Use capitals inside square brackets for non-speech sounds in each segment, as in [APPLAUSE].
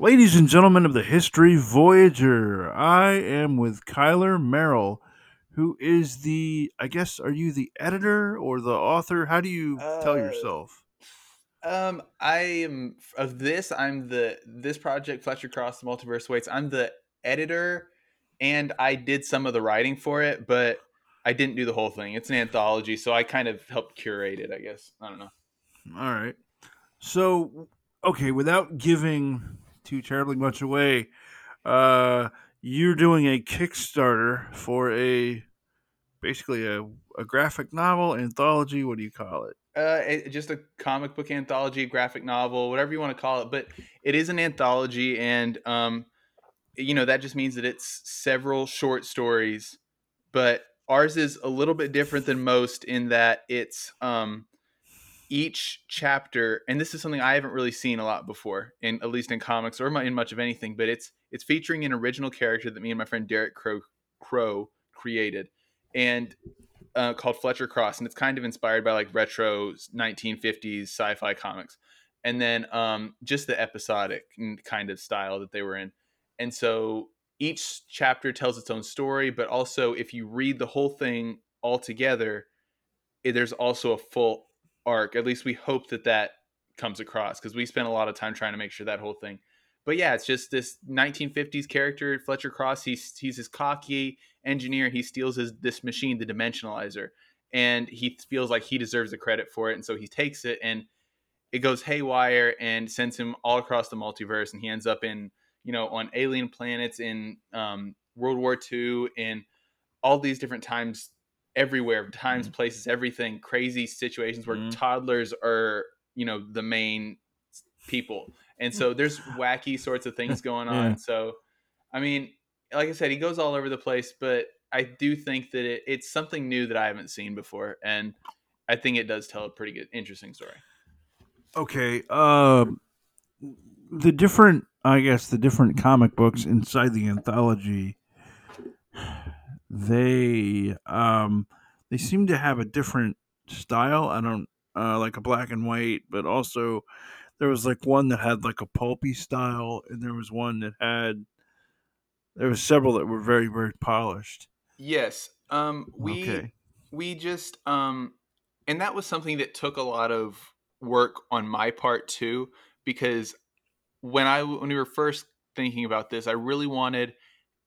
Ladies and gentlemen of the History Voyager, I am with Kylar Merrell, who is the, I guess, are you the editor or the author? How do you tell Uh, yourself? Um, I am of this. I'm the this project Fletcher Cross the Multiverse Awaits. I'm the editor, and I did some of the writing for it, but I didn't do the whole thing. It's an anthology, so I kind of helped curate it. I guess I don't know. All right. So, okay, without giving too terribly much away, uh, you're doing a Kickstarter for a basically a, a graphic novel anthology. What do you call it? Uh, it, just a comic book anthology, graphic novel, whatever you want to call it. But it is an anthology, and um, you know that just means that it's several short stories. But ours is a little bit different than most in that it's um each chapter, and this is something I haven't really seen a lot before, in at least in comics or in much of anything. But it's it's featuring an original character that me and my friend Derek Crow Crow created, and uh, called Fletcher Cross, and it's kind of inspired by like retro 1950s sci-fi comics, and then um, just the episodic kind of style that they were in, and so each chapter tells its own story, but also if you read the whole thing all together, there's also a full arc. At least we hope that that comes across because we spent a lot of time trying to make sure that whole thing. But yeah, it's just this 1950s character, Fletcher Cross. He's he's this cocky engineer. He steals his this machine, the Dimensionalizer, and he feels like he deserves the credit for it, and so he takes it and it goes haywire and sends him all across the multiverse, and he ends up in you know on alien planets in um, World War II in all these different times everywhere times mm-hmm. places everything crazy situations where mm-hmm. toddlers are you know the main people and so there's [LAUGHS] wacky sorts of things going on yeah. so i mean like i said he goes all over the place but i do think that it, it's something new that i haven't seen before and i think it does tell a pretty good interesting story okay um the different i guess the different comic books inside the anthology they um they seem to have a different style. I don't uh, like a black and white, but also there was like one that had like a pulpy style, and there was one that had there was several that were very very polished. Yes, um, we okay. we just um, and that was something that took a lot of work on my part too, because when I when we were first thinking about this, I really wanted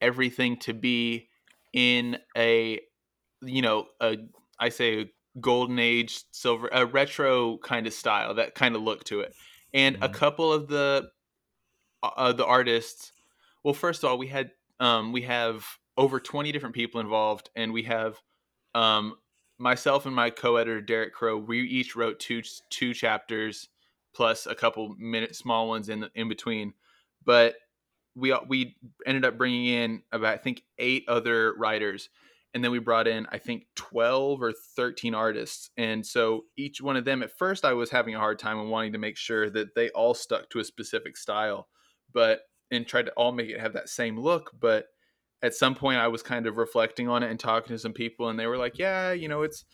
everything to be in a you know a I say a golden age silver a retro kind of style that kind of look to it and mm-hmm. a couple of the uh, the artists well first of all we had um we have over 20 different people involved and we have um myself and my co-editor Derek Crow we each wrote two two chapters plus a couple minute small ones in the, in between but we uh, we ended up bringing in about I think eight other writers, and then we brought in I think twelve or thirteen artists, and so each one of them at first I was having a hard time and wanting to make sure that they all stuck to a specific style, but and tried to all make it have that same look, but at some point I was kind of reflecting on it and talking to some people, and they were like, yeah, you know, it's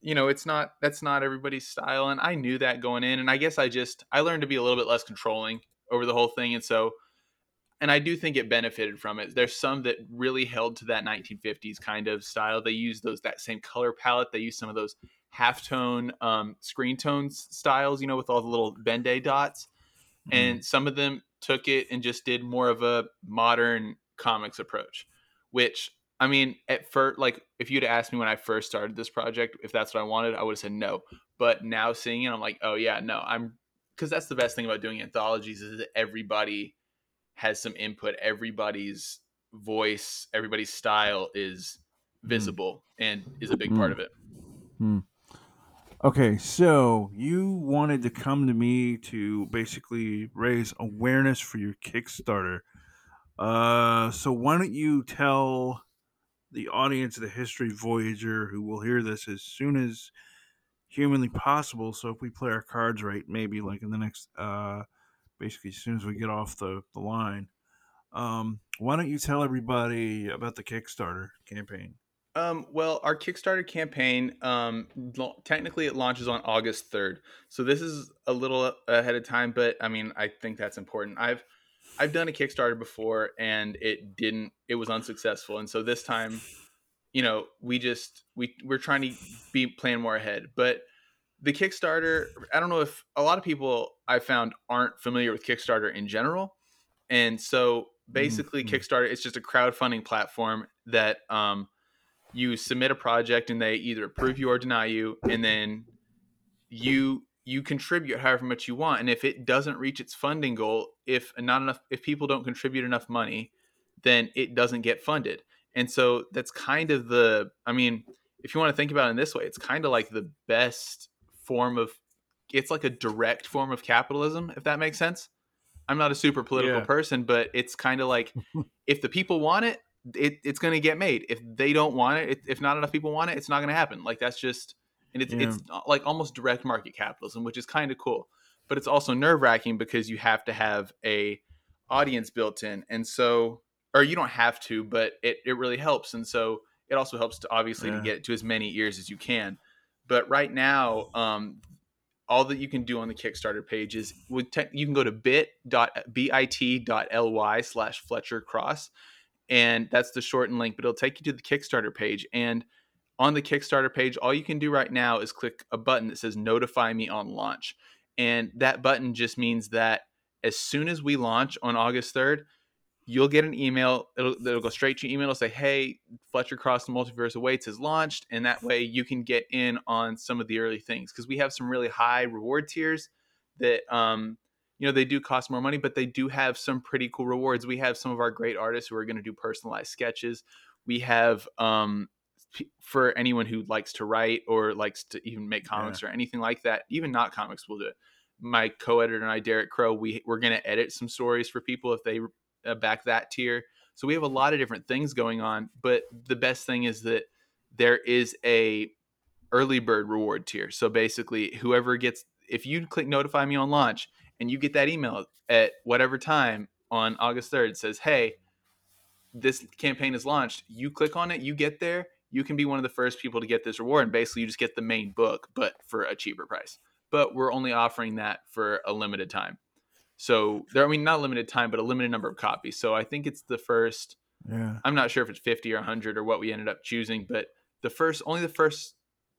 you know it's not that's not everybody's style and i knew that going in and i guess i just i learned to be a little bit less controlling over the whole thing and so and I do think it benefited from it. There's some that really held to that 1950s kind of style. They use those that same color palette. They use some of those halftone um, screen tones styles, you know, with all the little Ben-Day dots. Mm-hmm. And some of them took it and just did more of a modern comics approach, which I mean, at first, like if you'd asked me when I first started this project, if that's what I wanted, I would have said no. But now seeing it, I'm like, oh yeah, no, I'm because that's the best thing about doing anthologies is that everybody has some input. Everybody's voice, everybody's style is hmm. visible mm. and is a big mm. part of it. Mm. Okay, so you wanted to come to me to basically raise awareness for your Kickstarter. Uh, so why don't you tell the audience of the History Voyager, who will hear this as soon as humanly possible. So if we play our cards right, maybe like in the next uh, basically as soon as we get off the, the line. Um, why don't you tell everybody about the Kickstarter campaign? Um, well, our Kickstarter campaign, um, technically it launches on August 3rd. So this is a little ahead of time, but I mean, I think that's important. I've, I've done a Kickstarter before and it didn't it was unsuccessful. And so this time, you know, we just we we're trying to be plan more ahead. But the Kickstarter, I don't know if a lot of people I found aren't familiar with Kickstarter in general. And so basically mm-hmm. Kickstarter it's just a crowdfunding platform that um you submit a project and they either approve you or deny you and then you you contribute however much you want and if it doesn't reach its funding goal if not enough if people don't contribute enough money then it doesn't get funded and so that's kind of the i mean if you want to think about it in this way it's kind of like the best form of it's like a direct form of capitalism if that makes sense i'm not a super political yeah. person but it's kind of like [LAUGHS] if the people want it, it it's going to get made if they don't want it if not enough people want it it's not going to happen like that's just and it's yeah. it's like almost direct market capitalism, which is kind of cool. But it's also nerve wracking because you have to have a audience built in, and so or you don't have to, but it it really helps, and so it also helps to obviously yeah. to get to as many ears as you can. But right now, um, all that you can do on the Kickstarter page is with te- you can go to bit.bit.ly slash Fletcher Cross, and that's the shortened link, but it'll take you to the Kickstarter page and on the Kickstarter page, all you can do right now is click a button that says notify me on launch. And that button just means that as soon as we launch on August 3rd, you'll get an email. It'll, it'll go straight to your email. It'll say, hey, Fletcher Cross the Multiverse Awaits is launched. And that way you can get in on some of the early things because we have some really high reward tiers that, um, you know, they do cost more money, but they do have some pretty cool rewards. We have some of our great artists who are going to do personalized sketches. We have um, for anyone who likes to write or likes to even make comics yeah. or anything like that, even not comics, we'll do it. My co-editor and I, Derek Crow, we we're going to edit some stories for people if they uh, back that tier. So we have a lot of different things going on, but the best thing is that there is a early bird reward tier. So basically, whoever gets if you click notify me on launch and you get that email at whatever time on August 3rd says, "Hey, this campaign is launched." You click on it, you get there, you can be one of the first people to get this reward. And basically, you just get the main book, but for a cheaper price. But we're only offering that for a limited time. So there, I mean, not limited time, but a limited number of copies. So I think it's the first. Yeah. I'm not sure if it's 50 or 100 or what we ended up choosing, but the first, only the first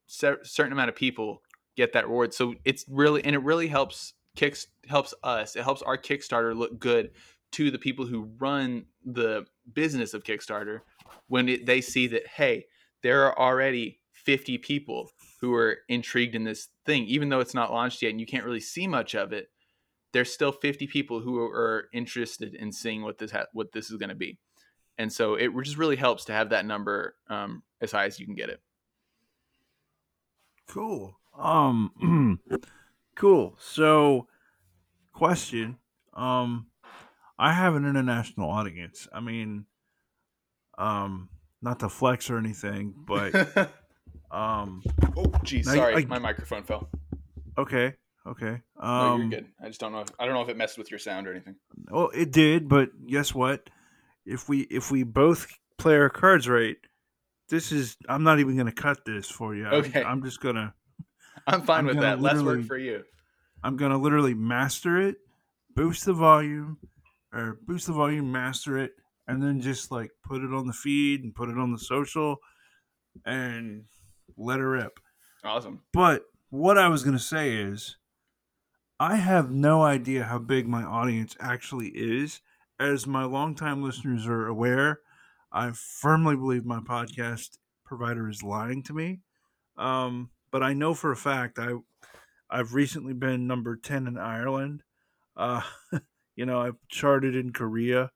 certain amount of people get that reward. So it's really, and it really helps kicks helps us. It helps our Kickstarter look good to the people who run the business of Kickstarter when it, they see that hey there are already 50 people who are intrigued in this thing even though it's not launched yet and you can't really see much of it there's still 50 people who are interested in seeing what this ha- what this is going to be. And so it just really helps to have that number um, as high as you can get it. Cool. Um [CLEARS THROAT] cool. So question um i have an international audience. I mean um not to flex or anything, but [LAUGHS] um. Oh, geez, sorry, I, my microphone fell. Okay, okay. Um, no, you're um, good. I just don't know. If, I don't know if it messed with your sound or anything. Well, it did, but guess what? If we if we both play our cards right, this is. I'm not even going to cut this for you. Okay. I'm, I'm just gonna. [LAUGHS] I'm fine I'm with that. Less work for you. I'm gonna literally master it, boost the volume, or boost the volume, master it, and then just like put it on the feed and put it on the social and let her rip. Awesome. But what I was going to say is I have no idea how big my audience actually is. As my longtime listeners are aware, I firmly believe my podcast provider is lying to me. Um, but I know for a fact I I've recently been number 10 in Ireland. Uh, [LAUGHS] you know, I've charted in Korea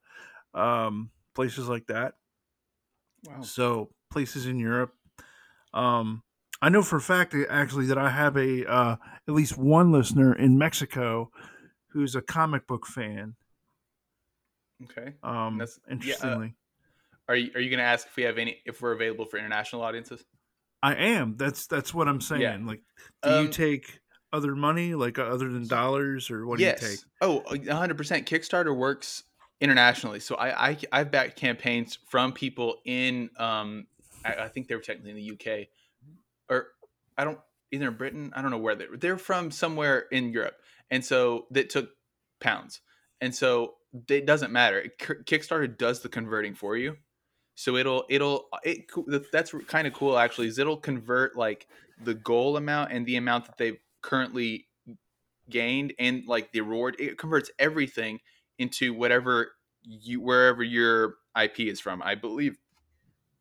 um, places like that. Wow. So places in Europe. Um, I know for a fact actually that I have a uh, at least one listener in Mexico who's a comic book fan. Okay. Um, That's interestingly. Yeah, uh, are you are you going to ask if we have any if we're available for international audiences? I am. That's that's what I'm saying. Yeah. Like, do um, you take other money, like uh, other than dollars, or what yes. do you take? Oh, 100 percent. Kickstarter works internationally. So I, I I've backed campaigns from people in um I, I, think they were technically in the UK or I don't either in Britain. I don't know where they were. They're from somewhere in Europe, and so that took pounds. And so it doesn't matter. Kickstarter does the converting for you. So it'll it'll it that's kind of cool actually. Is it'll convert like the goal amount and the amount that they've currently gained and like the reward. It converts everything into whatever you wherever your IP is from. I believe.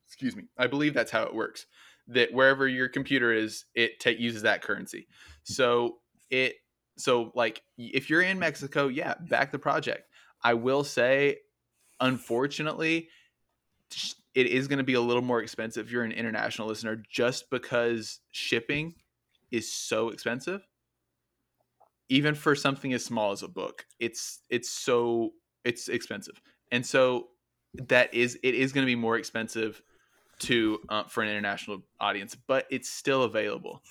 Excuse me. I believe that's how it works. That wherever your computer is, it ta- uses that currency. So it so like if you're in Mexico, yeah, back the project. I will say, unfortunately, it is going to be a little more expensive if you're an international listener, just because shipping is so expensive. Even for something as small as a book, it's it's so it's expensive, and so that is it is going to be more expensive to uh, for an international audience, but it's still available.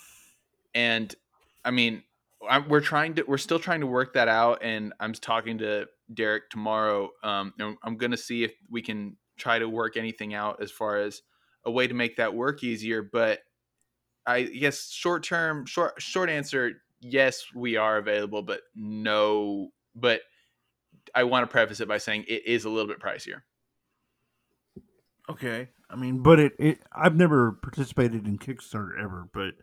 And I mean, I'm, we're trying to we're still trying to work that out, and I'm talking to Derek tomorrow. Um, I'm going to see if we can try to work anything out as far as a way to make that work easier. But I guess short term, short short answer, yes, we are available, but no. But I want to preface it by saying it is a little bit pricier. Okay, I mean, but it, it I've never participated in Kickstarter ever, but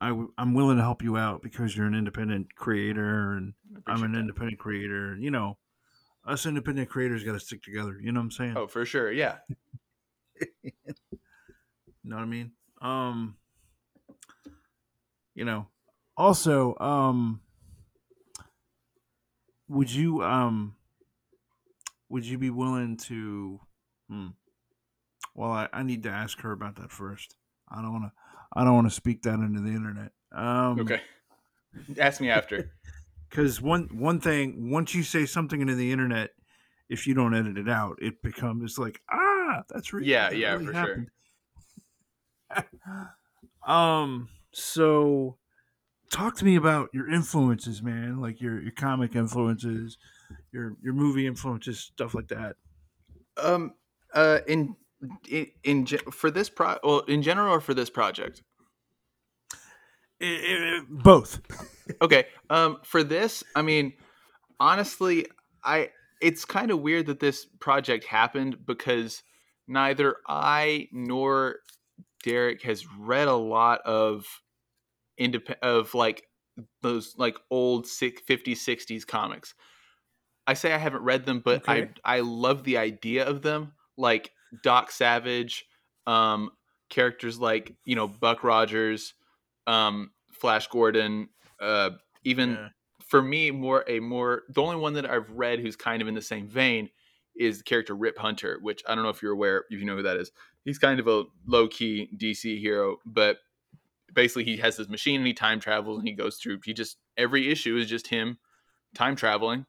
I w- I'm willing to help you out because you're an independent creator and I'm an that. independent creator. You know, us independent creators got to stick together. You know what I'm saying? Oh, for sure. Yeah. [LAUGHS] you know what I mean? Um, you know, also, um, would you, um, would you be willing to, hmm, well, I, I need to ask her about that first. I don't want to, I don't want to speak that into the internet. Um, okay. Ask me after. [LAUGHS] because one one thing once you say something into the internet if you don't edit it out it becomes like ah that's real yeah that yeah really for happened. sure [LAUGHS] um so talk to me about your influences man like your your comic influences your your movie influences stuff like that um uh in in, in for this pro well in general or for this project both okay. Um, for this, I mean, honestly, I it's kind of weird that this project happened because neither I nor Derek has read a lot of independent of like those like old 50s 60s comics. I say I haven't read them, but okay. I I love the idea of them, like Doc Savage, um, characters like you know Buck Rogers, um, Flash Gordon, uh, even yeah. for me, more a more the only one that I've read who's kind of in the same vein is the character Rip Hunter, which I don't know if you're aware if you know who that is. He's kind of a low key DC hero, but basically he has this machine and he time travels and he goes through. He just every issue is just him time traveling,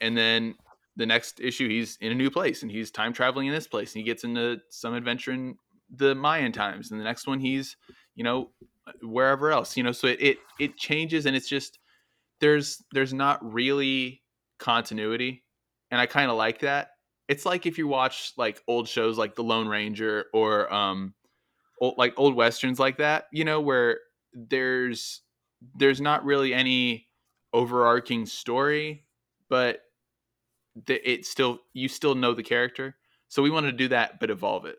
and then the next issue he's in a new place and he's time traveling in this place and he gets into some adventure in the Mayan times, and the next one he's you know wherever else you know so it, it it changes and it's just there's there's not really continuity and i kind of like that. It's like if you watch like old shows like the lone ranger or um old, like old westerns like that you know where there's there's not really any overarching story but it still you still know the character so we wanted to do that but evolve it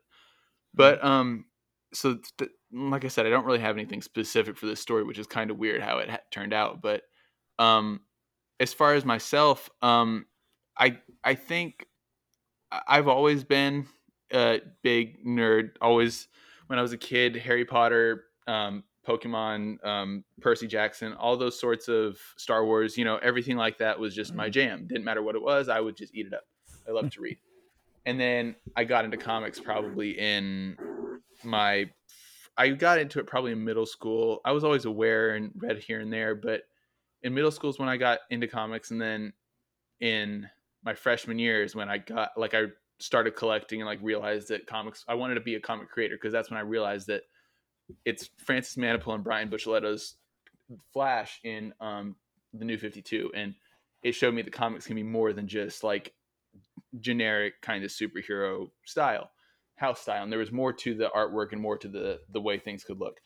but um so th- like I said, I don't really have anything specific for this story, which is kind of weird how it ha- turned out. But um, as far as myself, um, I I think I've always been a big nerd. Always, when I was a kid, Harry Potter, um, Pokemon, um, Percy Jackson, all those sorts of Star Wars, you know, everything like that was just my mm-hmm. jam. Didn't matter what it was, I would just eat it up. I love to read. And then I got into comics probably in my I got into it probably in middle school. I was always aware and read here and there, but in middle school is when I got into comics, and then in my freshman year is when I got like I started collecting and like realized that comics. I wanted to be a comic creator because that's when I realized that it's Francis Manapul and Brian Buccella's Flash in um, the New Fifty Two, and it showed me that comics can be more than just like generic kind of superhero style house style and there was more to the artwork and more to the the way things could look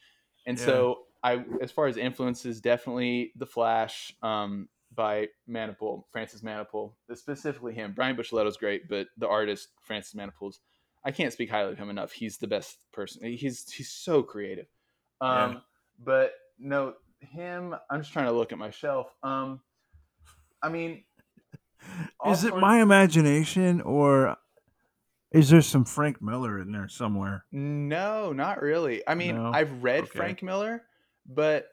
and yeah. so i as far as influences definitely the flash um by Manapul, Francis Manapul, specifically him. Brian Buccellato's great, but the artist Francis Manapul's, I can't speak highly of him enough. He's the best person. He's he's so creative. Um, yeah. But no, him. I'm just trying to look at my shelf. Um, I mean, [LAUGHS] is it my imagination or is there some Frank Miller in there somewhere? No, not really. I mean, no? I've read okay. Frank Miller, but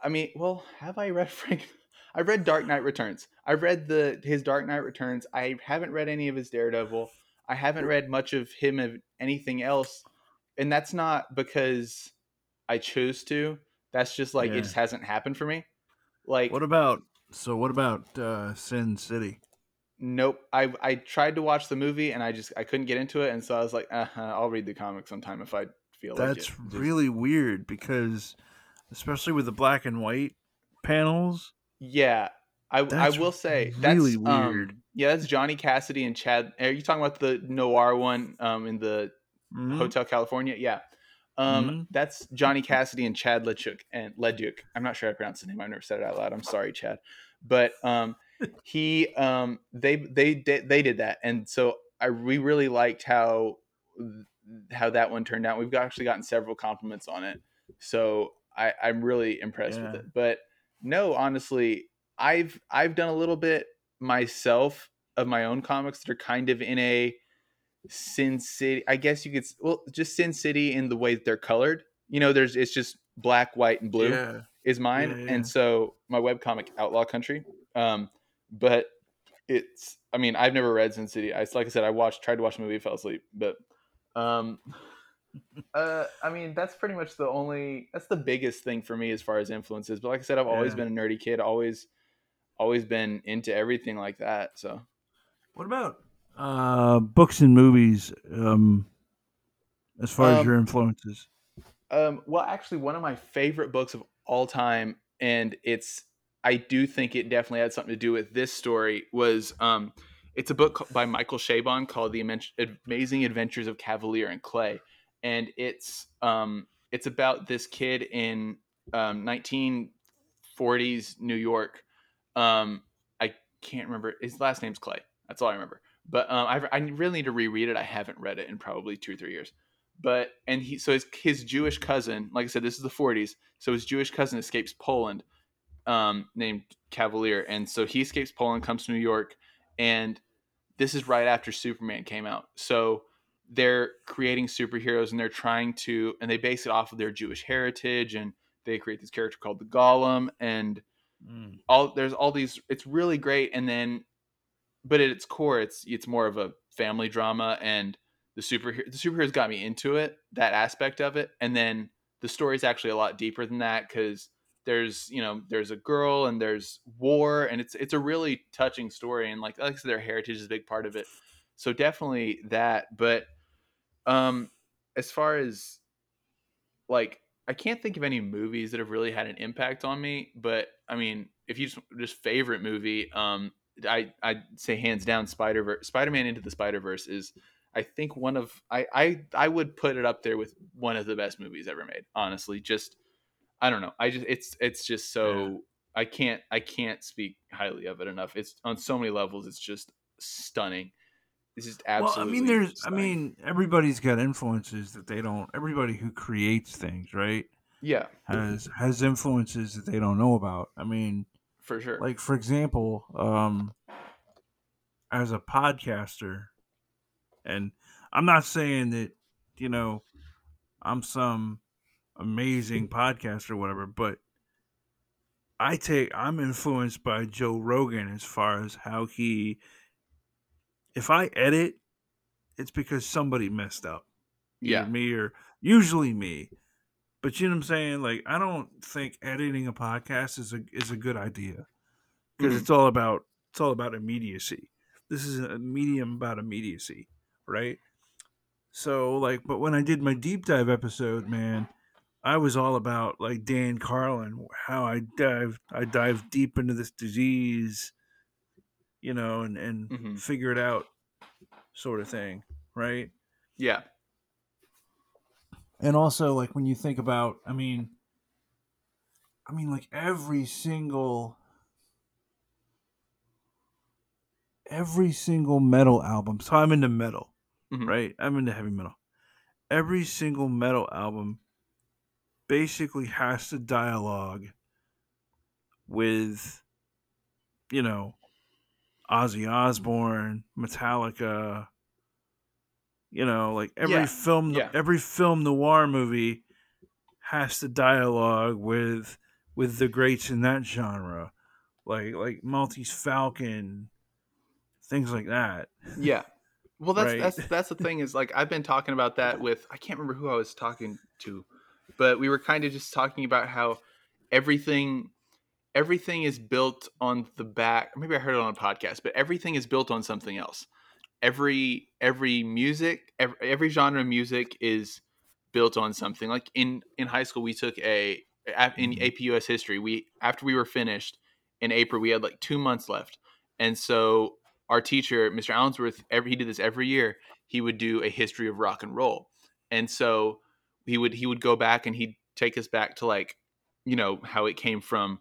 I mean, well, have I read [LAUGHS] Frank? I read Dark Knight Returns. I've read the his Dark Knight Returns. I haven't read any of his Daredevil. I haven't read much of him of anything else, and that's not because I chose to. That's just like yeah. it just hasn't happened for me. Like, what about so? What about uh, Sin City? Nope. I I tried to watch the movie and I just I couldn't get into it, and so I was like, uh-huh, I'll read the comic sometime if I feel That's like it. That's really weird because, especially with the black and white panels. Yeah, I I will say really that's um, weird. Um, yeah, that's Johnny Cassidy and Chad. Are you talking about the noir one um, in the mm-hmm. Hotel California? Yeah. Um, mm-hmm. That's Johnny Cassidy and Chad Leduc and Leduc. I'm not sure I pronounced the name. I've never said it out loud. I'm sorry, Chad. But um, [LAUGHS] he um they they did they did that and so i we really liked how how that one turned out we've actually gotten several compliments on it so i i'm really impressed yeah. with it but no honestly i've i've done a little bit myself of my own comics that are kind of in a sin city i guess you could well just sin city in the way that they're colored you know there's it's just black white and blue yeah. is mine yeah, and so my web comic outlaw country um but it's I mean I've never read Sin City. I like I said I watched tried to watch the movie, fell asleep, but um, [LAUGHS] uh, I mean that's pretty much the only that's the biggest thing for me as far as influences. But like I said, I've always yeah. been a nerdy kid, always always been into everything like that. So, what about uh, books and movies? Um, as far um, as your influences. Um, well, actually, one of my favorite books of all time, and it's I do think it definitely had something to do with this story. Was um, it's a book by Michael Chabon called "The Amazing Adventures of Kavalier and Clay," and it's um, it's about this kid in um, 1940s New York. Um, I can't remember his last name's Clay. That's all I remember. But um, I, I really need to reread it. I haven't read it in probably two or three years. But and he so his his Jewish cousin, like I said, this is the 40s. So his Jewish cousin escapes Poland um, named Kavalier, and so he escapes Poland, comes to New York, and this is right after Superman came out. So they're creating superheroes, and they're trying to, and they base it off of their Jewish heritage, and they create this character called the Golem, and mm. all there's all these. It's really great, and then, but at its core, it's it's more of a family drama, and the superhero the superheroes got me into it, that aspect of it, and then the story is actually a lot deeper than that because there's you know there's a girl and there's war and it's it's a really touching story and like like I said, their heritage is a big part of it. So definitely that. But um as far as like I can't think of any movies that have really had an impact on me, but I mean, if you just just favorite movie, um, I I'd say hands down Spider Spider Man Into the Spider Verse is, I think one of I I I would put it up there with one of the best movies ever made. Honestly, just I don't know. I just it's it's just so yeah. I can't I can't speak highly of it enough. It's on so many levels. It's just stunning. Absolutely. Well, I mean, there's. I mean, everybody's got influences that they don't. Everybody who creates things, right? Yeah, has has influences that they don't know about. I mean, for sure. Like for example, um, as a podcaster, and I'm not saying that you know I'm some amazing [LAUGHS] podcast or whatever, but I take I'm influenced by Joe Rogan as far as how he if I edit, it's because somebody messed up. Yeah. me or usually me. But you know what I'm saying? Like I don't think editing a podcast is a is a good idea. Because mm-hmm. it's all about it's all about immediacy. This is a medium about immediacy, right? So like but when I did my deep dive episode, man, I was all about like Dan Carlin, how I dive I dive deep into this disease, you know, and and mm-hmm. figure it out, sort of thing, right? Yeah. And also, like when you think about, I mean, I mean, like every single every single metal album. So I'm into metal, Mhm. right? I'm into heavy metal. Every single metal album basically has to dialogue with, you know, Ozzy Osbourne, Metallica. You know, like every Yeah, film, yeah. every film noir movie has to dialogue with with the greats in that genre, like like Maltese Falcon, things like that. Yeah. Well, that's Right. that's that's the thing is like I've been talking about that with I can't remember who I was talking to, but we were kind of just talking about how everything everything is built on the back. Maybe I heard it on a podcast, but everything is built on something else. Every every music, every, every genre of music is built on something. Like in in high school, we took a in Mhm. AP US history. We after we were finished in April, we had like two months left, and so our teacher, Mr. Allensworth, every he did this every year. He would do a history of rock and roll, and so he would he would go back and he'd take us back to like you know how it came from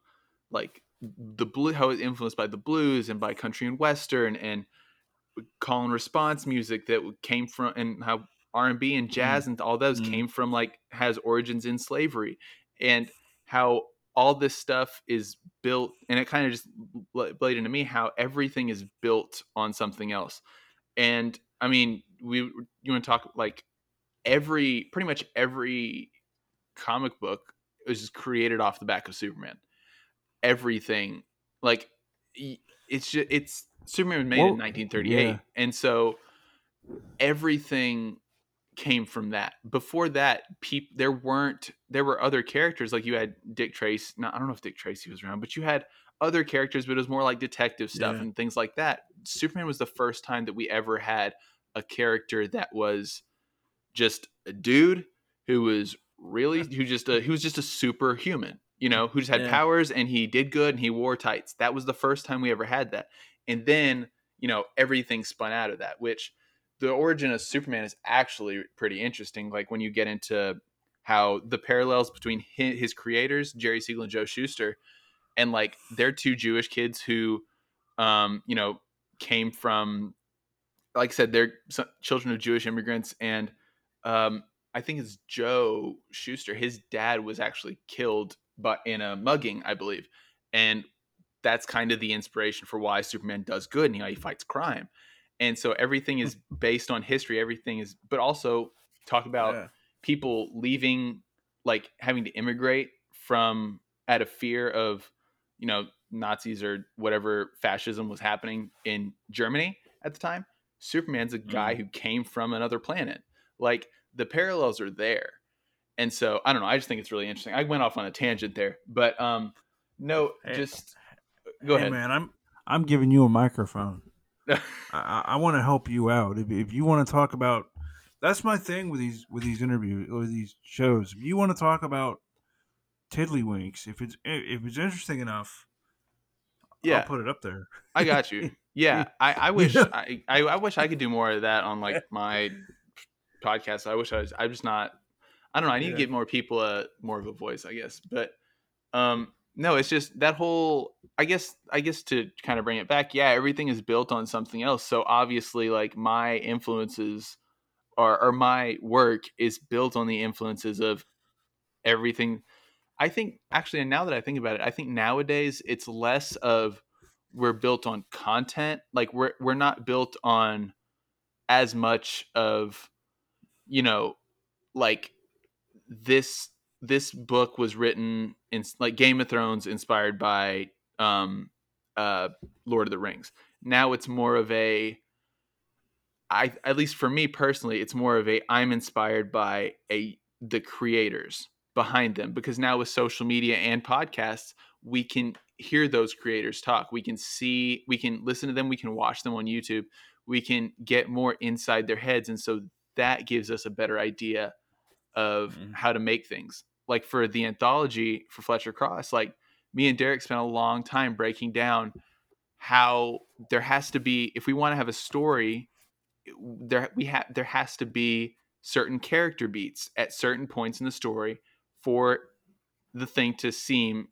like the blue how it's influenced by the blues and by country and western and call and response music that came from and how r&b and jazz and all those Mm. came from like has origins in slavery and how all this stuff is built and it kind of just played into me how everything is built on something else. And i mean we you want to talk like every pretty much every comic book was created off the back of superman everything. Like it's just it's superman was made in 1938 yeah. and so everything came from that. Before that people there weren't there were other characters. Like you had dick trace not, i don't know if dick tracy was around but you had other characters but it was more like detective stuff Yeah. and things like that. Superman was the first time that we ever had a character that was just a dude who was really who just a, who was just a superhuman you know who just had Yeah. powers and he did good and he wore tights that was the first time we ever had that and then you know everything spun out of that which the origin of superman is actually pretty interesting like when you get into how the parallels between hi- his creators jerry siegel and joe shuster and like they're two jewish kids who um you know came from like I said, they're children of Jewish immigrants, and um, I think it's Joe Shuster. His dad was actually killed, but in a mugging, I believe, and that's kind of the inspiration for why Superman does good and how he fights crime. And so everything is [LAUGHS] based on history. Everything is, but also talk about Yeah. people leaving, like having to immigrate from out of fear of, you know, Nazis or whatever fascism was happening in Germany at the time. Superman's a guy mm-hmm. who came from another planet. Like the parallels are there. And so I don't know. I just think it's really interesting. I went off on a tangent there, but um, no, Hey, just go hey, ahead. man. I'm I'm giving you a microphone. [LAUGHS] I, I, want to help you out. If, if you want to talk about, that's my thing with these with these interviews or these shows. If you want to talk about tiddlywinks, if it's if it's interesting enough, yeah, I'll put it up there. I got you. Yeah, [LAUGHS] I, I wish. I, I I wish I could do more of that on like my [LAUGHS] podcast. I wish I was. I'm just not. I don't know. I need Yeah. to give more people a more of a voice, I guess. But um, no, it's just that whole. I guess I guess to kind of bring it back. Yeah, everything is built on something else. So obviously, like my influences or or my work is built on the influences of everything. I think actually, and now that I think about it, I think nowadays it's less of we're built on content. Like we're we're not built on as much of you know like this this book was written in like Game of Thrones inspired by um uh Lord of the Rings. Now it's more of a I at least for me personally, it's more of a I'm inspired by a the creators behind them because now with social media and podcasts, we can hear those creators talk. We can see, we can listen to them, we can watch them on YouTube. We can get more inside their heads and so that gives us a better idea of Mhm. how to make things. Like for the anthology for Fletcher Cross, like me and Derek spent a long time breaking down how there has to be if we want to have a story there we have there has to be certain character beats at certain points in the story for the thing to seem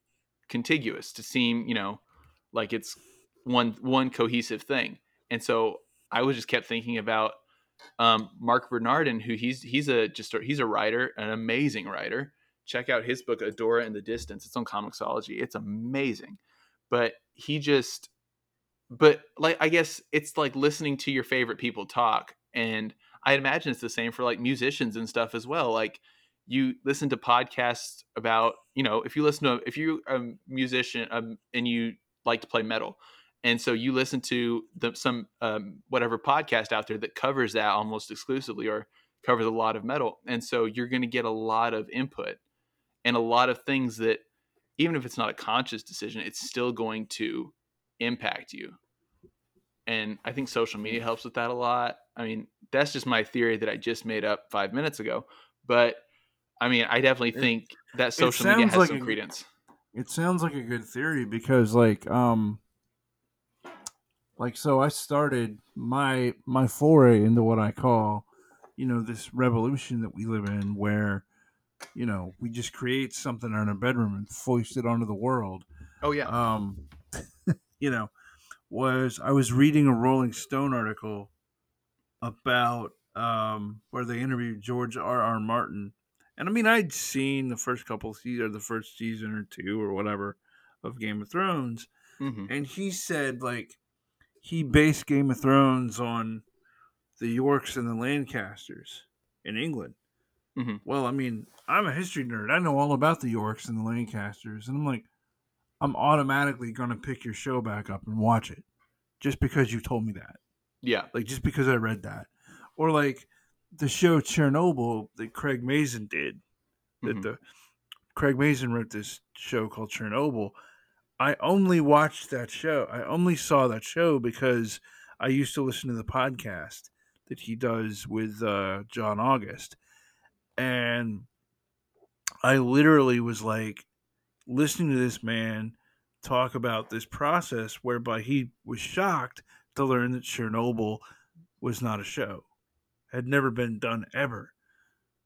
contiguous to seem you know like it's one one cohesive thing and so I was just kept thinking about um, Marc Bernardin, who he's he's a just a, he's a writer, an amazing writer. Check out his book Adora and the Distance. It's on Comixology. It's amazing, but he just but like I guess it's like listening to your favorite people talk, and I imagine it's the same for like musicians and stuff as well. Like you listen to podcasts about you know if you listen to if you're a musician um, and you like to play metal and so you listen to the, some um, whatever podcast out there that covers that almost exclusively or covers a lot of metal. And so you're going to get a lot of input and a lot of things that even if it's not a conscious decision it's still going to impact you. And i think social media helps with that a lot. I mean that's just my theory that i just made up five minutes ago. But i mean i definitely think that social media has like some a- credence. It sounds like a good theory because like um like so I started my my foray into what I call, you know, this revolution that we live in where you know, we just create something in our bedroom and foist it onto the world. oh yeah Um [LAUGHS] you know, was I was reading a Rolling Stone article about um where they interviewed George R. R. Martin. And I mean I'd seen the first couple seasons or the first season or two or whatever of Game of Thrones hmm and he said like he based Game of Thrones on the Yorks and the Lancasters in England. Mhm. Well, I mean, I'm a history nerd. I know all about the Yorks and the Lancasters, and I'm like, I'm automatically gonna pick your show back up and watch it, just because you told me that. yeah Like just because I read that, or like the show Chernobyl that Craig Mazin did. That Mhm. the Craig Mazin wrote this show called Chernobyl. I only watched that show. I only saw that show because I used to listen to the podcast that he does with uh, John August, and I literally was like listening to this man talk about this process whereby he was shocked to learn that Chernobyl was not a show, had never been done ever,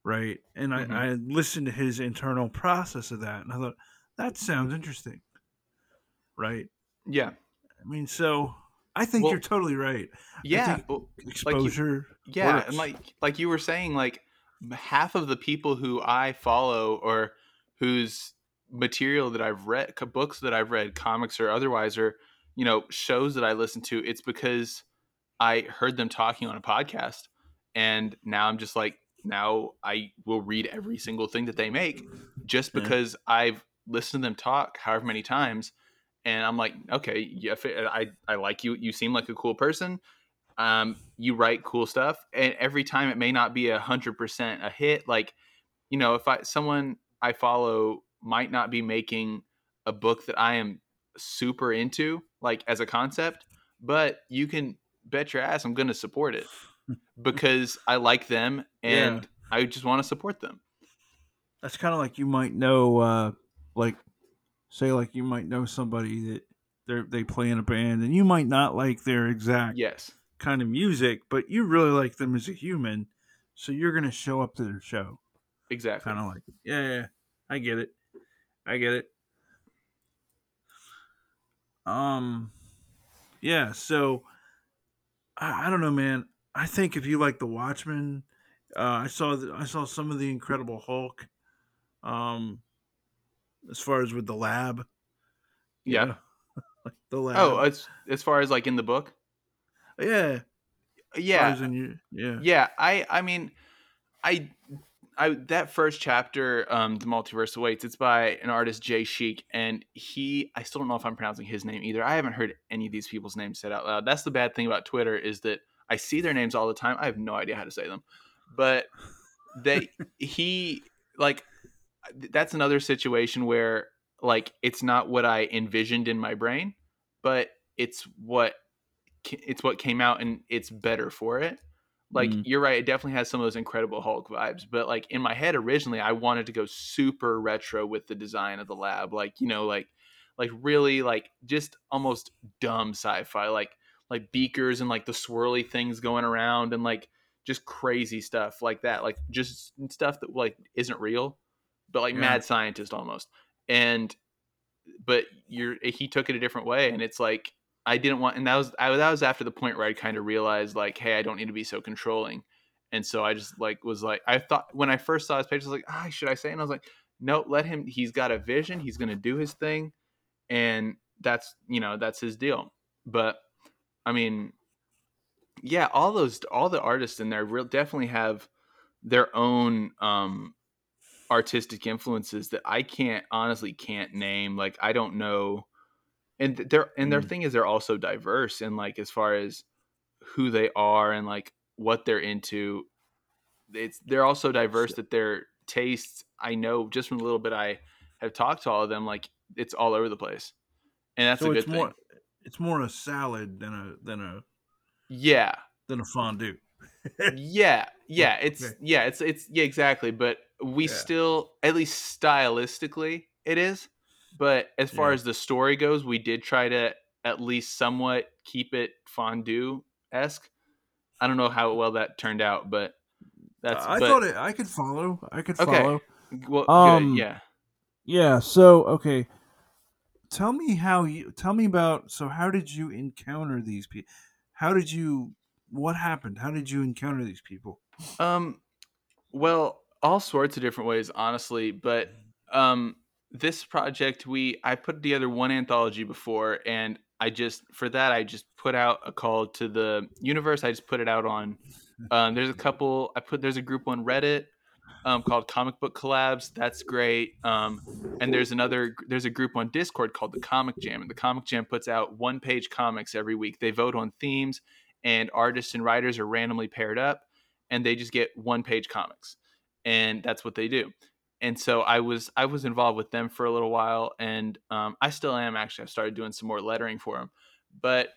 right? And I, Mhm. I listened to his internal process of that, and I thought that sounds interesting, right? yeah I mean, so I think Well, you're totally right. yeah think well, Exposure, yeah works. and like like you were saying like half of the people who i follow or whose material that i've read books that i've read comics or otherwise or you know shows that i listen to it's because i heard them talking on a podcast and now i'm just like now i will read every single thing that they make just Yeah. because i've listened to them talk however many times and i'm like okay yeah i i like you you seem like a cool person um, you write cool stuff, and every time it may not be a hundred percent a hit. Like, you know, if I someone I follow might not be making a book that I am super into, like as a concept, but you can bet your ass I'm going to support it [LAUGHS] because I like them and I just want to support them. That's kind of like you might know, uh, like, say, like you might know somebody that they they play in a band, and you might not like their exact Yes, kind of music, but you really like them as a human, so you're gonna show up to their show. exactly. Kind of like, yeah, yeah, I get it, I get it. Um, yeah. So I, I don't know, man. I think if you like The Watchmen, uh, I saw the, I saw some of the Incredible Hulk. Um, as far as with the lab, Yeah. know? [LAUGHS] like the lab. Oh, as as far as like in the book, yeah, yeah, far as in your- yeah, yeah i i mean i i that first chapter um the multiverse awaits it's by an artist jay Sheik, and he i still don't know if i'm pronouncing his name either. I haven't heard any of these people's names said out loud. That's the bad thing about twitter is that i see their names all the time. I have no idea how to say them. But they he like that's another situation where like it's not what i envisioned in my brain but it's what it's what came out and it's better for it like Mm. you're right it definitely has some of those incredible hulk vibes but like in my head originally i wanted to go super retro with the design of the lab like you know like like really like just almost dumb sci-fi like like beakers and like the swirly things going around and like just crazy stuff like that like just stuff that like isn't real but like Yeah. mad scientist almost and but you're he took it a different way and it's like I didn't want, and that was I, that was after the point where I kind of realized like, hey, I don't need to be so controlling, and so I just like was like, I thought when I first saw his page, I was like, ah, should I say? And I was like, no, let him. He's got a vision. He's going to do his thing, and that's you know that's his deal. But I mean, yeah, all those all the artists in there real definitely have their own um artistic influences that I can't honestly can't name. Like I don't know. And their and their mm. thing is they're also diverse and like as far as who they are and like what they're into it's they're also diverse that their tastes i know just from a little bit i have talked to all of them like it's all over the place. And that's so a good thing. more, it's more a salad than a than a yeah. than a fondue. Yeah. [LAUGHS] Yeah. It's okay. yeah it's it's yeah exactly. But we yeah. still at least stylistically it is but as far yeah. as the story goes, we did try to at least somewhat keep it fondue esque. I don't know how well that turned out, but that's. I but, thought it. I could follow. I could okay. follow. Well, um, good. Yeah. Yeah. So okay, tell me how you. Tell me about. So how did you encounter these people? How did you? What happened? How did you encounter these people? Um. Well, all sorts of different ways, honestly, but um this project we I put together one anthology before and I just for that I just put out a call to the universe. I just put it out on [LAUGHS] um, there's a couple I put there's a group on Reddit um, called Comic Book Collabs. That's great. Um, and there's another there's a group on Discord called the Comic Jam. And the Comic Jam puts out one page comics every week. They vote on themes and artists and writers are randomly paired up and they just get one page comics. And that's what they do and so I was I was involved with them for a little while, and um, I still am actually. I've started doing some more lettering for them, but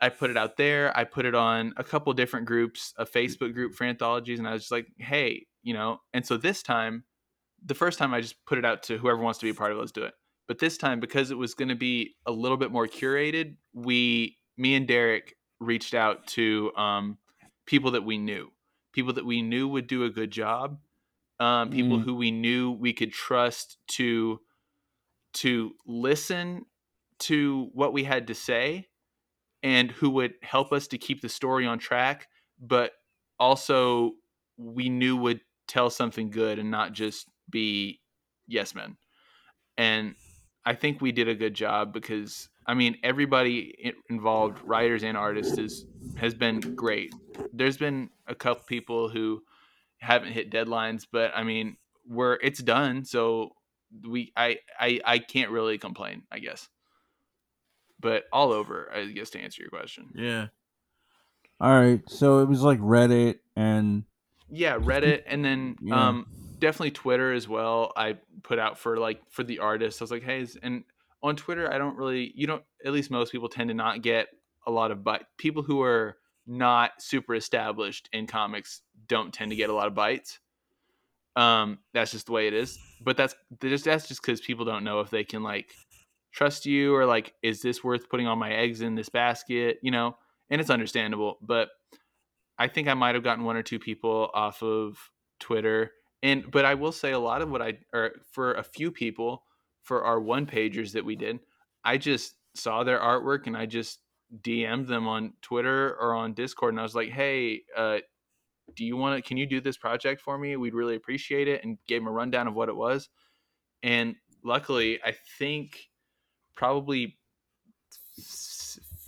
I put it out there. I put it on a couple different groups, a Facebook group for anthologies, and I was just like, hey, you know. And so this time, the first time I just put it out to whoever wants to be a part of it, let's do it. But this time, because it was going to be a little bit more curated, we, me and Derek, reached out to um, people that we knew, people that we knew would do a good job um, people mm. who we knew we could trust to to listen to what we had to say and who would help us to keep the story on track but also we knew would tell something good and not just be yes men and i think we did a good job because i mean everybody involved writers and artists is has been great there's been a couple people who haven't hit deadlines, but I mean, we're it's done, so we I I I can't really complain, I guess. But all over, I guess to answer your question. Yeah. All right, so it was like Reddit and yeah, Reddit, and then yeah. um definitely Twitter as well. I put out for like for the artists. I was like, hey, and on Twitter, I don't really, you don't. At least most people tend to not get a lot of but people who are not super established in comics don't tend to get a lot of bites. Um, that's just the way it is. But that's just that's just because people don't know if they can like trust you or like is this worth putting all my eggs in this basket, you know? And it's understandable, but I think I might have gotten one or two people off of Twitter. And but I will say a lot of what I or for a few people for our one pagers that we did, I just saw their artwork and I just DM'd them on Twitter or on Discord and I was like, "Hey, uh, do you want to can you do this project for me? We'd really appreciate it and gave them a rundown of what it was. And luckily i think probably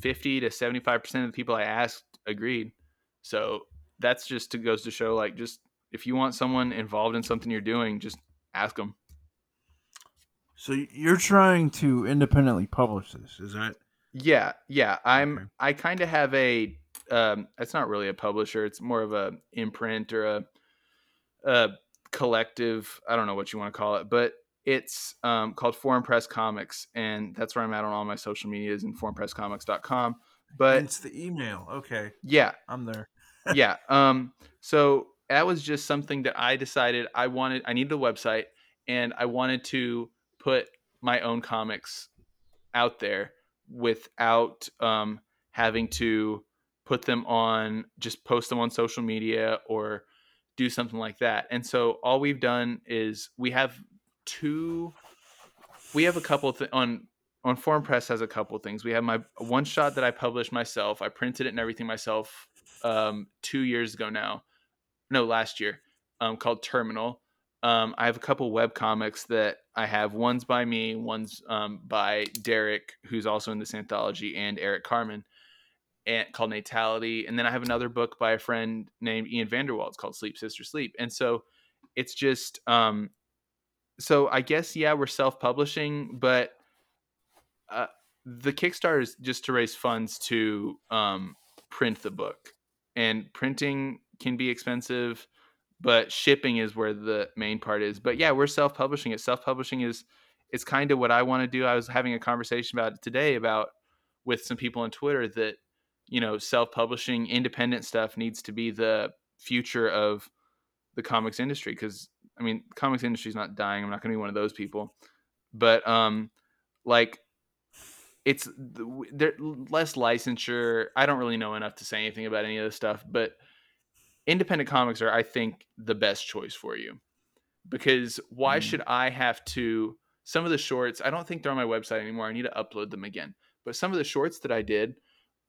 50 to 75% of the people i asked agreed. So that's just to goes to show like just if you want someone involved in something you're doing just ask them so you're trying to independently publish this is that yeah yeah i'm okay. i kind of have a um, it's not really a publisher. It's more of a imprint or a, a collective. I don't know what you want to call it, but it's um, called Foreign Press Comics, and that's where I'm at on all my social medias and foreignpresscomics.com. But it's the email. Okay. Yeah, I'm there. [LAUGHS] yeah. Um. So that was just something that I decided I wanted. I needed a website, and I wanted to put my own comics out there without um, having to put them on just post them on social media or do something like that. And so all we've done is we have two we have a couple th- on on Foreign Press has a couple things. We have my one shot that I published myself. I printed it and everything myself um, two years ago now. No, last year, um, called Terminal. Um, I have a couple web comics that I have. One's by me, one's um, by Derek, who's also in this anthology, and Eric Carmen, and called Natality. And then I have another book by a friend named Ian Vanderwall. It's called Sleep Sister Sleep. And so it's just, um, so I guess yeah, we're self-publishing, but uh, the Kickstarter is just to raise funds to um, print the book, and printing can be expensive but shipping is where the main part is. But yeah, we're self-publishing it. Self-publishing is it's kind of what I want to do. I was having a conversation about it today about with some people on Twitter that you know self-publishing independent stuff needs to be the future of the comics industry because I mean, comics industry is not dying. I'm not going to be one of those people, but um, like it's there less licensure. I don't really know enough to say anything about any of this stuff, but independent comics are, I think, the best choice for you because why mm. should I have to? Some of the shorts, I don't think they're on my website anymore. I need to upload them again. But some of the shorts that I did,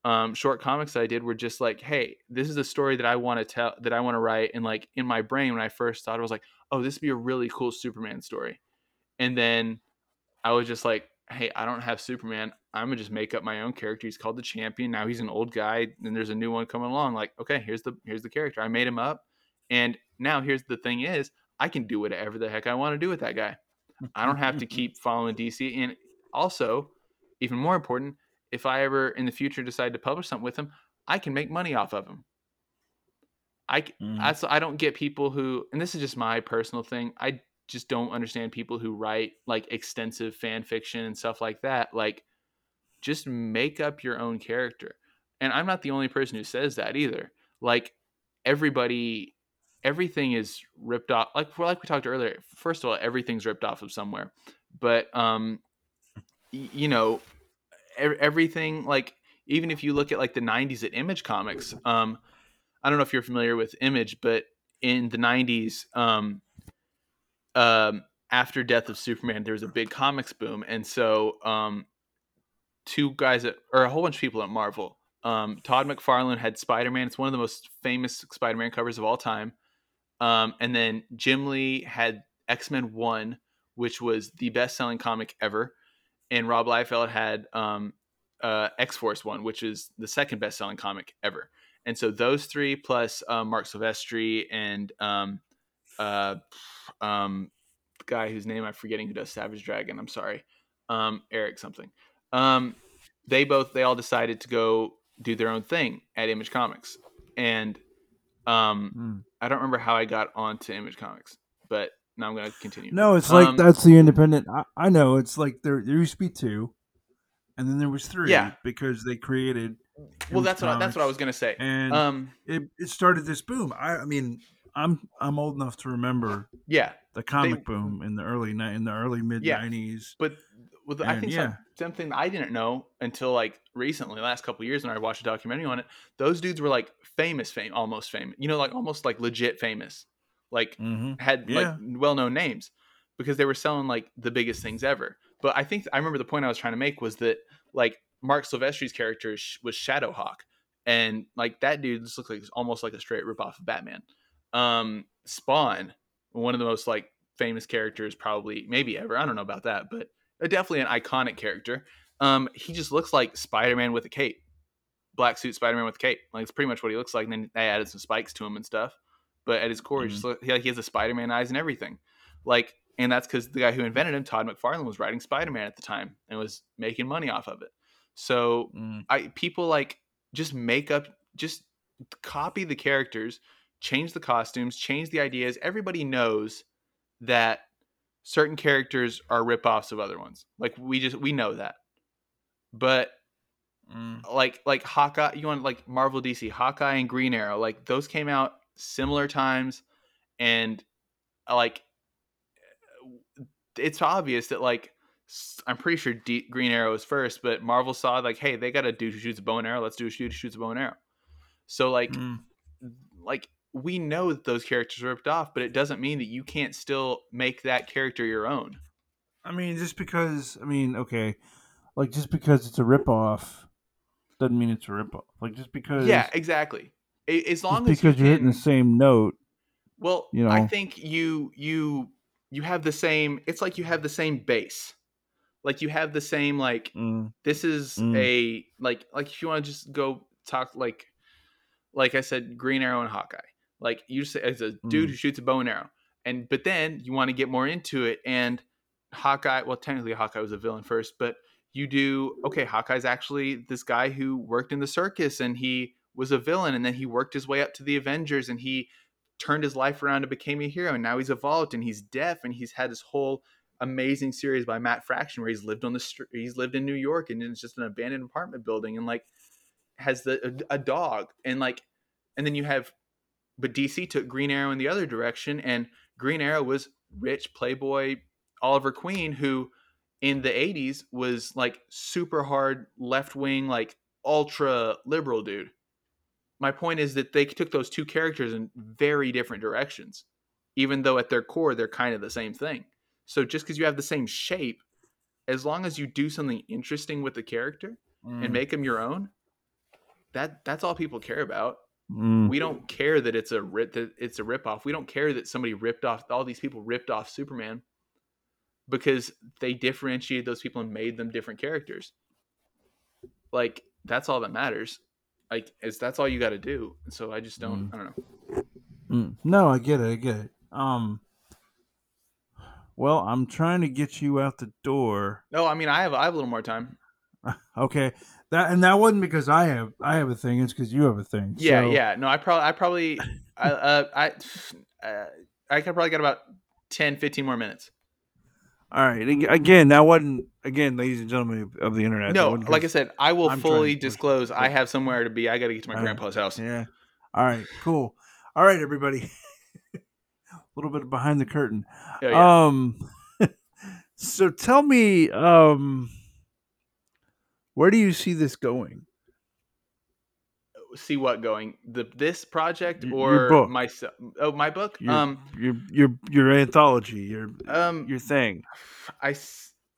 um, short comics that I did, were just like, hey, this is a story that I want to tell, that I want to write. And like in my brain, when I first thought, I was like, oh, this would be a really cool Superman story. And then I was just like, hey, I don't have Superman. I'm gonna just make up my own character. He's called the champion. Now he's an old guy, and there's a new one coming along. Like, okay, here's the here's the character. I made him up, and now here's the thing is, I can do whatever the heck I want to do with that guy. I don't have to keep [LAUGHS] following DC. And also, even more important, if I ever in the future decide to publish something with him, I can make money off of him. I mm. I, I don't get people who, and this is just my personal thing. I just don't understand people who write like extensive fan fiction and stuff like that. Like, just make up your own character. And I'm not the only person who says that either. Like, everybody, everything is ripped off. Like, like we talked earlier. First of all, everything's ripped off of somewhere. But, um, you know, everything like even if you look at like the 90s at image comics um i don't know if you're familiar with image but in the 90s um um, after Death of Superman, there was a big comics boom, and so um, two guys at, or a whole bunch of people at Marvel. Um, Todd McFarlane had Spider Man. It's one of the most famous Spider Man covers of all time. Um, and then Jim Lee had X Men One, which was the best selling comic ever. And Rob Liefeld had um, uh, X Force One, which is the second best selling comic ever. And so those three plus uh, Marc Silvestri and um, uh, um, the guy whose name I'm forgetting who does Savage Dragon. I'm sorry, um, Eric something. Um, they both they all decided to go do their own thing at Image Comics, and um, mm. I don't remember how I got onto Image Comics, but now I'm going to continue. No, it's like um, that's the independent. I, I, know it's like there there used to be two, and then there was three. Yeah, because they created. Well, that's what I, that's what I was going to say. And um, it, it started this boom. I, I mean, I'm I'm old enough to remember. Yeah, the comic they, boom in the early in the early mid nineties. Yeah, but well, I think yeah. something I didn't know until like recently, last couple years when I watched a documentary on it. Those dudes were like famous, fame, almost famous. You know, like almost like legit famous. Like mm-hmm. had yeah. like well known names because they were selling like the biggest things ever. But I think I remember the point I was trying to make was that like Marc Silvestri's character was Shadowhawk, and like that dude just looked like almost like a straight ripoff of Batman. Um, Spawn, one of the most like famous characters probably maybe ever. I don't know about that, but definitely an iconic character. Um, he just looks like Spider-Man with a cape, black suit Spider-Man with a cape. Like it's pretty much what he looks like. And then they added some spikes to him and stuff. But at his core, mm-hmm. he just look, he, he has the Spider-Man eyes and everything. Like, and that's because the guy who invented him, Todd McFarlane, was writing Spider-Man at the time and was making money off of it. So mm. I people like just make up, just copy the characters, change the costumes, change the ideas. Everybody knows that certain characters are ripoffs of other ones. Like we just we know that. But mm. like like Hawkeye, you want like Marvel DC, Hawkeye and Green Arrow, like those came out similar times and uh, like it's obvious that like I'm pretty sure D- Green Arrow is first, but Marvel saw like, hey, they got a dude who shoots a bow and arrow. Let's do a dude who shoots a bow and arrow. So like, mm. like we know that those characters are ripped off, but it doesn't mean that you can't still make that character your own. I mean, just because I mean, okay, like just because it's a ripoff doesn't mean it's a ripoff. Like just because Yeah, exactly. As long as because you are hitting the same note. Well, you know, I think you you you have the same. It's like you have the same base. Like you have the same like. Mm. This is mm. a like like if you want to just go talk like, like I said, Green Arrow and Hawkeye. Like you say, as a mm. dude who shoots a bow and arrow, and but then you want to get more into it and Hawkeye. Well, technically Hawkeye was a villain first, but you do okay. Hawkeye's actually this guy who worked in the circus and he was a villain, and then he worked his way up to the Avengers, and he turned his life around and became a hero. And now he's evolved, and he's deaf, and he's had this whole amazing series by Matt Fraction where he's lived on the street. He's lived in New York, and it's just an abandoned apartment building, and like has the a, a dog, and like, and then you have, but DC took Green Arrow in the other direction, and Green Arrow was rich playboy Oliver Queen who in the 80s was like super hard left wing like ultra liberal dude my point is that they took those two characters in very different directions, even though at their core they're kind of the same thing. So just because you have the same shape, as long as you do something interesting with the character mm. and make them your own, that that's all people care about. Mm. We don't care that it's a rip that it's a rip off. We don't care that somebody ripped off all these people ripped off Superman because they differentiated those people and made them different characters. Like that's all that matters like is that's all you got to do. So I just don't. Mm. I don't know. Mm. No, I get it. I get it. Um. Well, I'm trying to get you out the door. No, I mean I have I have a little more time. [LAUGHS] okay, that and that wasn't because I have I have a thing. It's because you have a thing. Yeah, so. yeah. No, I probably I probably [LAUGHS] I uh, I uh, I could probably got about 10, 15 more minutes. All right. Again, that wasn't again, ladies and gentlemen of the internet. No, like I said, I will I'm fully disclose. I have somewhere to be. I got to get to my All grandpa's right. house. Yeah. All right. Cool. All right, everybody. A [LAUGHS] little bit behind the curtain. Yeah, yeah. Um. [LAUGHS] so tell me, um, where do you see this going? see what going? The this project or my oh my book? Your, um your your your anthology your um your thing. I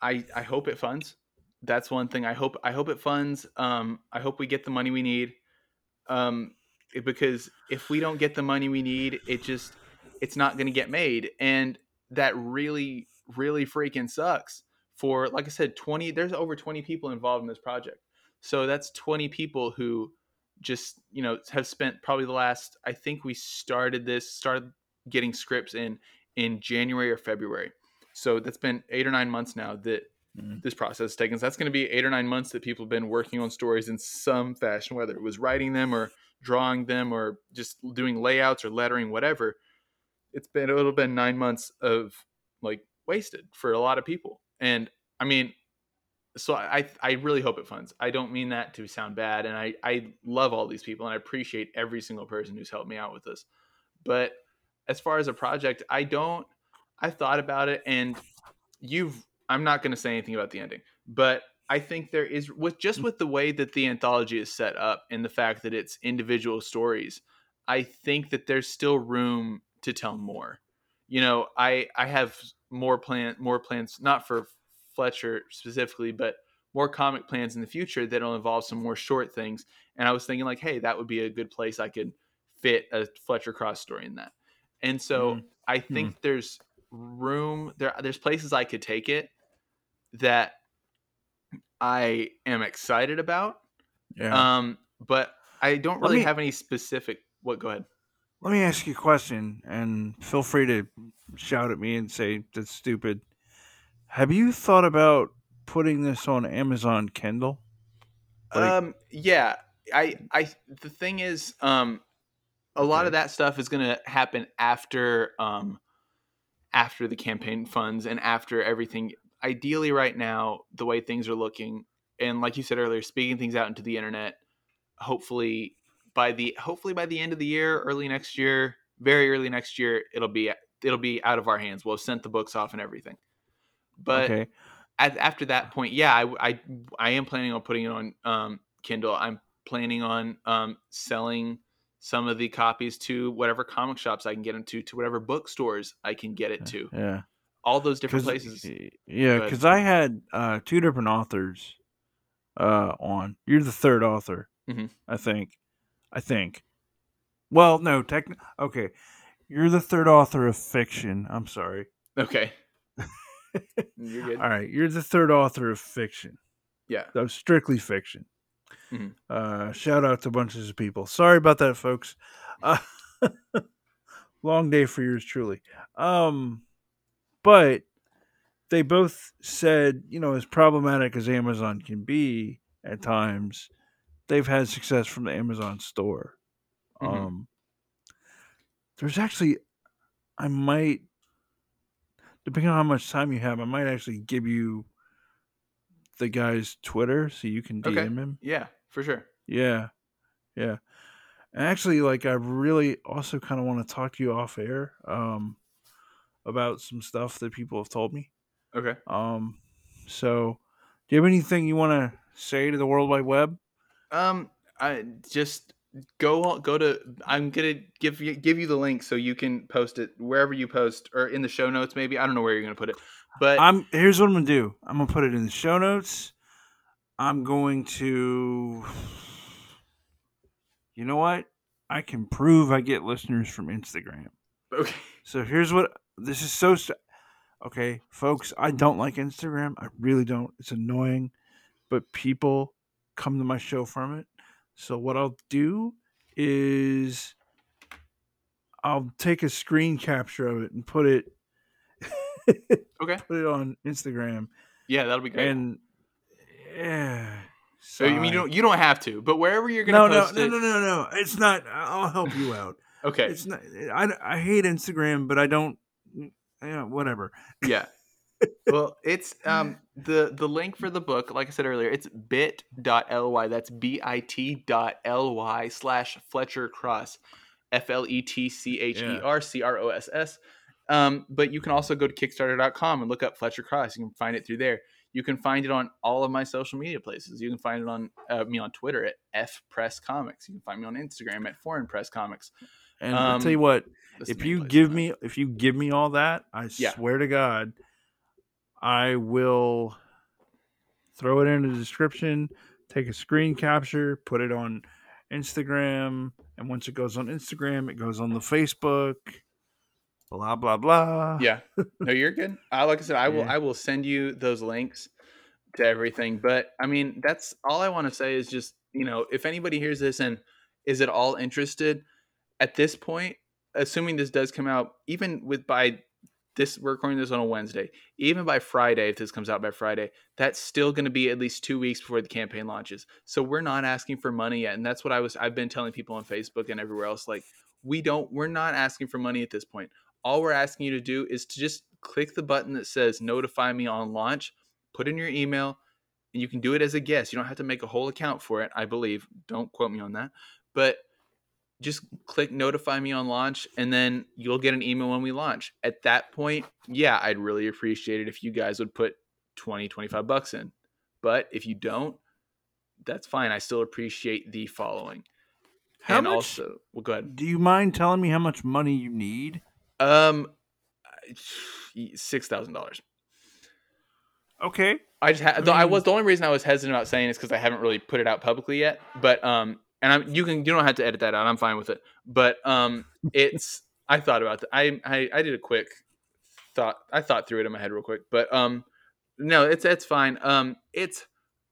i i hope it funds. That's one thing. I hope i hope it funds. Um i hope we get the money we need. Um because if we don't get the money we need it just it's not going to get made. And that really really freaking sucks for like i said 20 there's over 20 people involved in this project. So that's 20 people who just you know have spent probably the last i think we started this started getting scripts in in january or february. So that's been eight or nine months now that mm-hmm. this process has taken so that's going to be eight or nine months that people have been working on stories in some fashion whether it was writing them or drawing them or just doing layouts or lettering whatever. It's been it'll been nine months of like wasted for a lot of people and i mean so I I really hope it funds. I don't mean that to sound bad, and I I love all these people and I appreciate every single person who's helped me out with this. But as far as a project, I don't. I thought about it, and you've. I'm not going to say anything about the ending, but I think there is with just with the way that the anthology is set up and the fact that it's individual stories. I think that there's still room to tell more. You know, I I have more plan more plans not for Fletcher specifically, but more comic plans in the future that'll involve some more short things. And I was thinking like, hey, that would be a good place I could fit a Fletcher Cross story in that. And so mm. I think mm. there's room there. There's places I could take it that I am excited about. Yeah. Um, but I don't really me, have any specific. What? Go ahead. Let me ask you a question, and feel free to shout at me and say that's stupid. Have you thought about putting this on Amazon Kindle? Like, um, yeah. I, I, the thing is, um, a lot of that stuff is going to happen after, um, after the campaign funds and after everything. Ideally, right now, the way things are looking, and like you said earlier, speaking things out into the internet, hopefully by the hopefully by the end of the year, early next year, very early next year, it'll be it'll be out of our hands. We'll have sent the books off and everything. But okay. at, after that point, yeah, I, I, I am planning on putting it on um, Kindle. I'm planning on um, selling some of the copies to whatever comic shops I can get them to, to whatever bookstores I can get it to. Yeah. All those different places. Yeah, because I had uh, two different authors uh, on. You're the third author, Mhm. I think. I think. Well, no, technically, okay. You're the third author of fiction. I'm sorry. Okay. [LAUGHS] You're good. All right, you're the third author of fiction. Yeah. That was strictly fiction. Mhm. Uh, shout out to bunches of people. Sorry about that, folks. Uh, [LAUGHS] long day for yours truly. Um, but they both said, you know, as problematic as Amazon can be at times, they've had success from the Amazon store. Mhm. Um, there's actually, I might, depending on how much time you have, I might actually give you the guy's Twitter so you can DM Okay. him. Yeah, for sure. Yeah, yeah. And actually, like, I really also kind of want to talk to you off air, um, about some stuff that people have told me. Okay. Um, so, do you have anything you want to say to the World Wide Web? Um, I just go on- go to. I'm gonna give you give you the link so you can post it wherever you post or in the show notes. Maybe I don't know where you're gonna put it, but I'm here's what I'm gonna do. I'm gonna put it in the show notes. I'm going to. You know what? I can prove I get listeners from Instagram. okay. So here's what this is so. St- okay, folks, I don't like Instagram. I really don't. It's annoying, but people come to my show from it. So what I'll do is I'll take a screen capture of it and put it [LAUGHS] Okay. put it on Instagram Yeah, that'll be great. and yeah. so you mean you don't you don't have to, but wherever you're gonna no, post no, it. no, no, no. It's not. I'll help you out. Okay. It's not. I, I hate Instagram, but I don't. Yeah, whatever. yeah well it's [LAUGHS] um the the link for the book like i said earlier it's bit.ly that's bit.ly slash fletcher cross E f-l-e-t-c-h-e-r-c-r-o-s-s um but you can also go to kickstarter.com and look up fletcher cross. You can find it through there. You can find it on all of my social media places. You can find it on uh, me on twitter at f press comics. You can find me on instagram at foreign press comics. And I'll tell you Um, what. If you give me, if you give me all that, I Yeah. swear to God, I will throw it in the description. Take a screen capture, put it on Instagram, and once it goes on Instagram, it goes on the Facebook. Blah blah blah. yeah no you're good [LAUGHS] i like i said i will Yeah. i will send you those links to everything but i mean that's all i want to say is just you know if anybody hears this and is at all interested at this point assuming this does come out even with by this we're recording this on a wednesday. Even by friday if this comes out by friday that's still going to be at least two weeks before the campaign launches. So we're not asking for money yet and that's what i was i've been telling people on facebook and everywhere else like we don't we're not asking for money at this point. All we're asking you to do is to just click the button that says notify me on launch put in your email and you can do it as a guest. You don't have to make a whole account for it i believe. Don't quote me on that. But just click notify me on launch and then you'll get an email when we launch at that point yeah i'd really appreciate it if you guys would put 20 25 bucks in but if you don't that's fine i still appreciate the following How and much? also well go ahead Do you mind telling me how much money you need? um six thousand dollars Okay. I just though I was the only reason I was hesitant about saying is because I haven't really put it out publicly yet. But um, and I'm you can you don't have to edit that out. I'm fine with it. But um, [LAUGHS] it's I thought about that. I, I I did a quick thought. I thought through it in my head real quick. But um, no, it's it's fine. Um, it's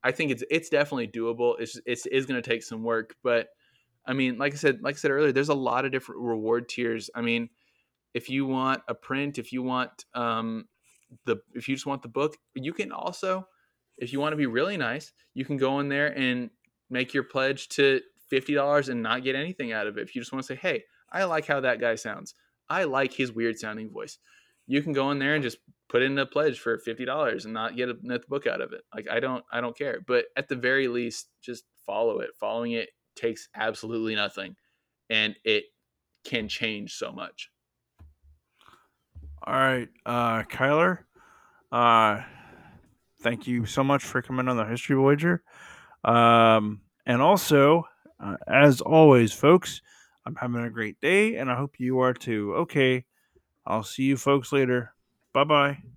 I think it's it's definitely doable. It's it's is going to take some work, but I mean, like I said, like I said earlier, there's a lot of different reward tiers. I mean, if you want a print, if you want um the if you just want the book, you can also if you want to be really nice, you can go in there and make your pledge to $50 and not get anything out of it. If you just want to say, "Hey, I like how that guy sounds. I like his weird sounding voice." You can go in there and just put in a pledge for $50 and not get a book out of it. Like I don't I don't care. But at the very least, just follow it. Following it takes absolutely nothing and it can change so much. All right, uh, Kylar. Uh, thank you so much for coming on the History Voyager. Um, and also, uh, as always, folks, I'm having a great day, and I hope you are too. Okay, I'll see you folks later. Bye bye.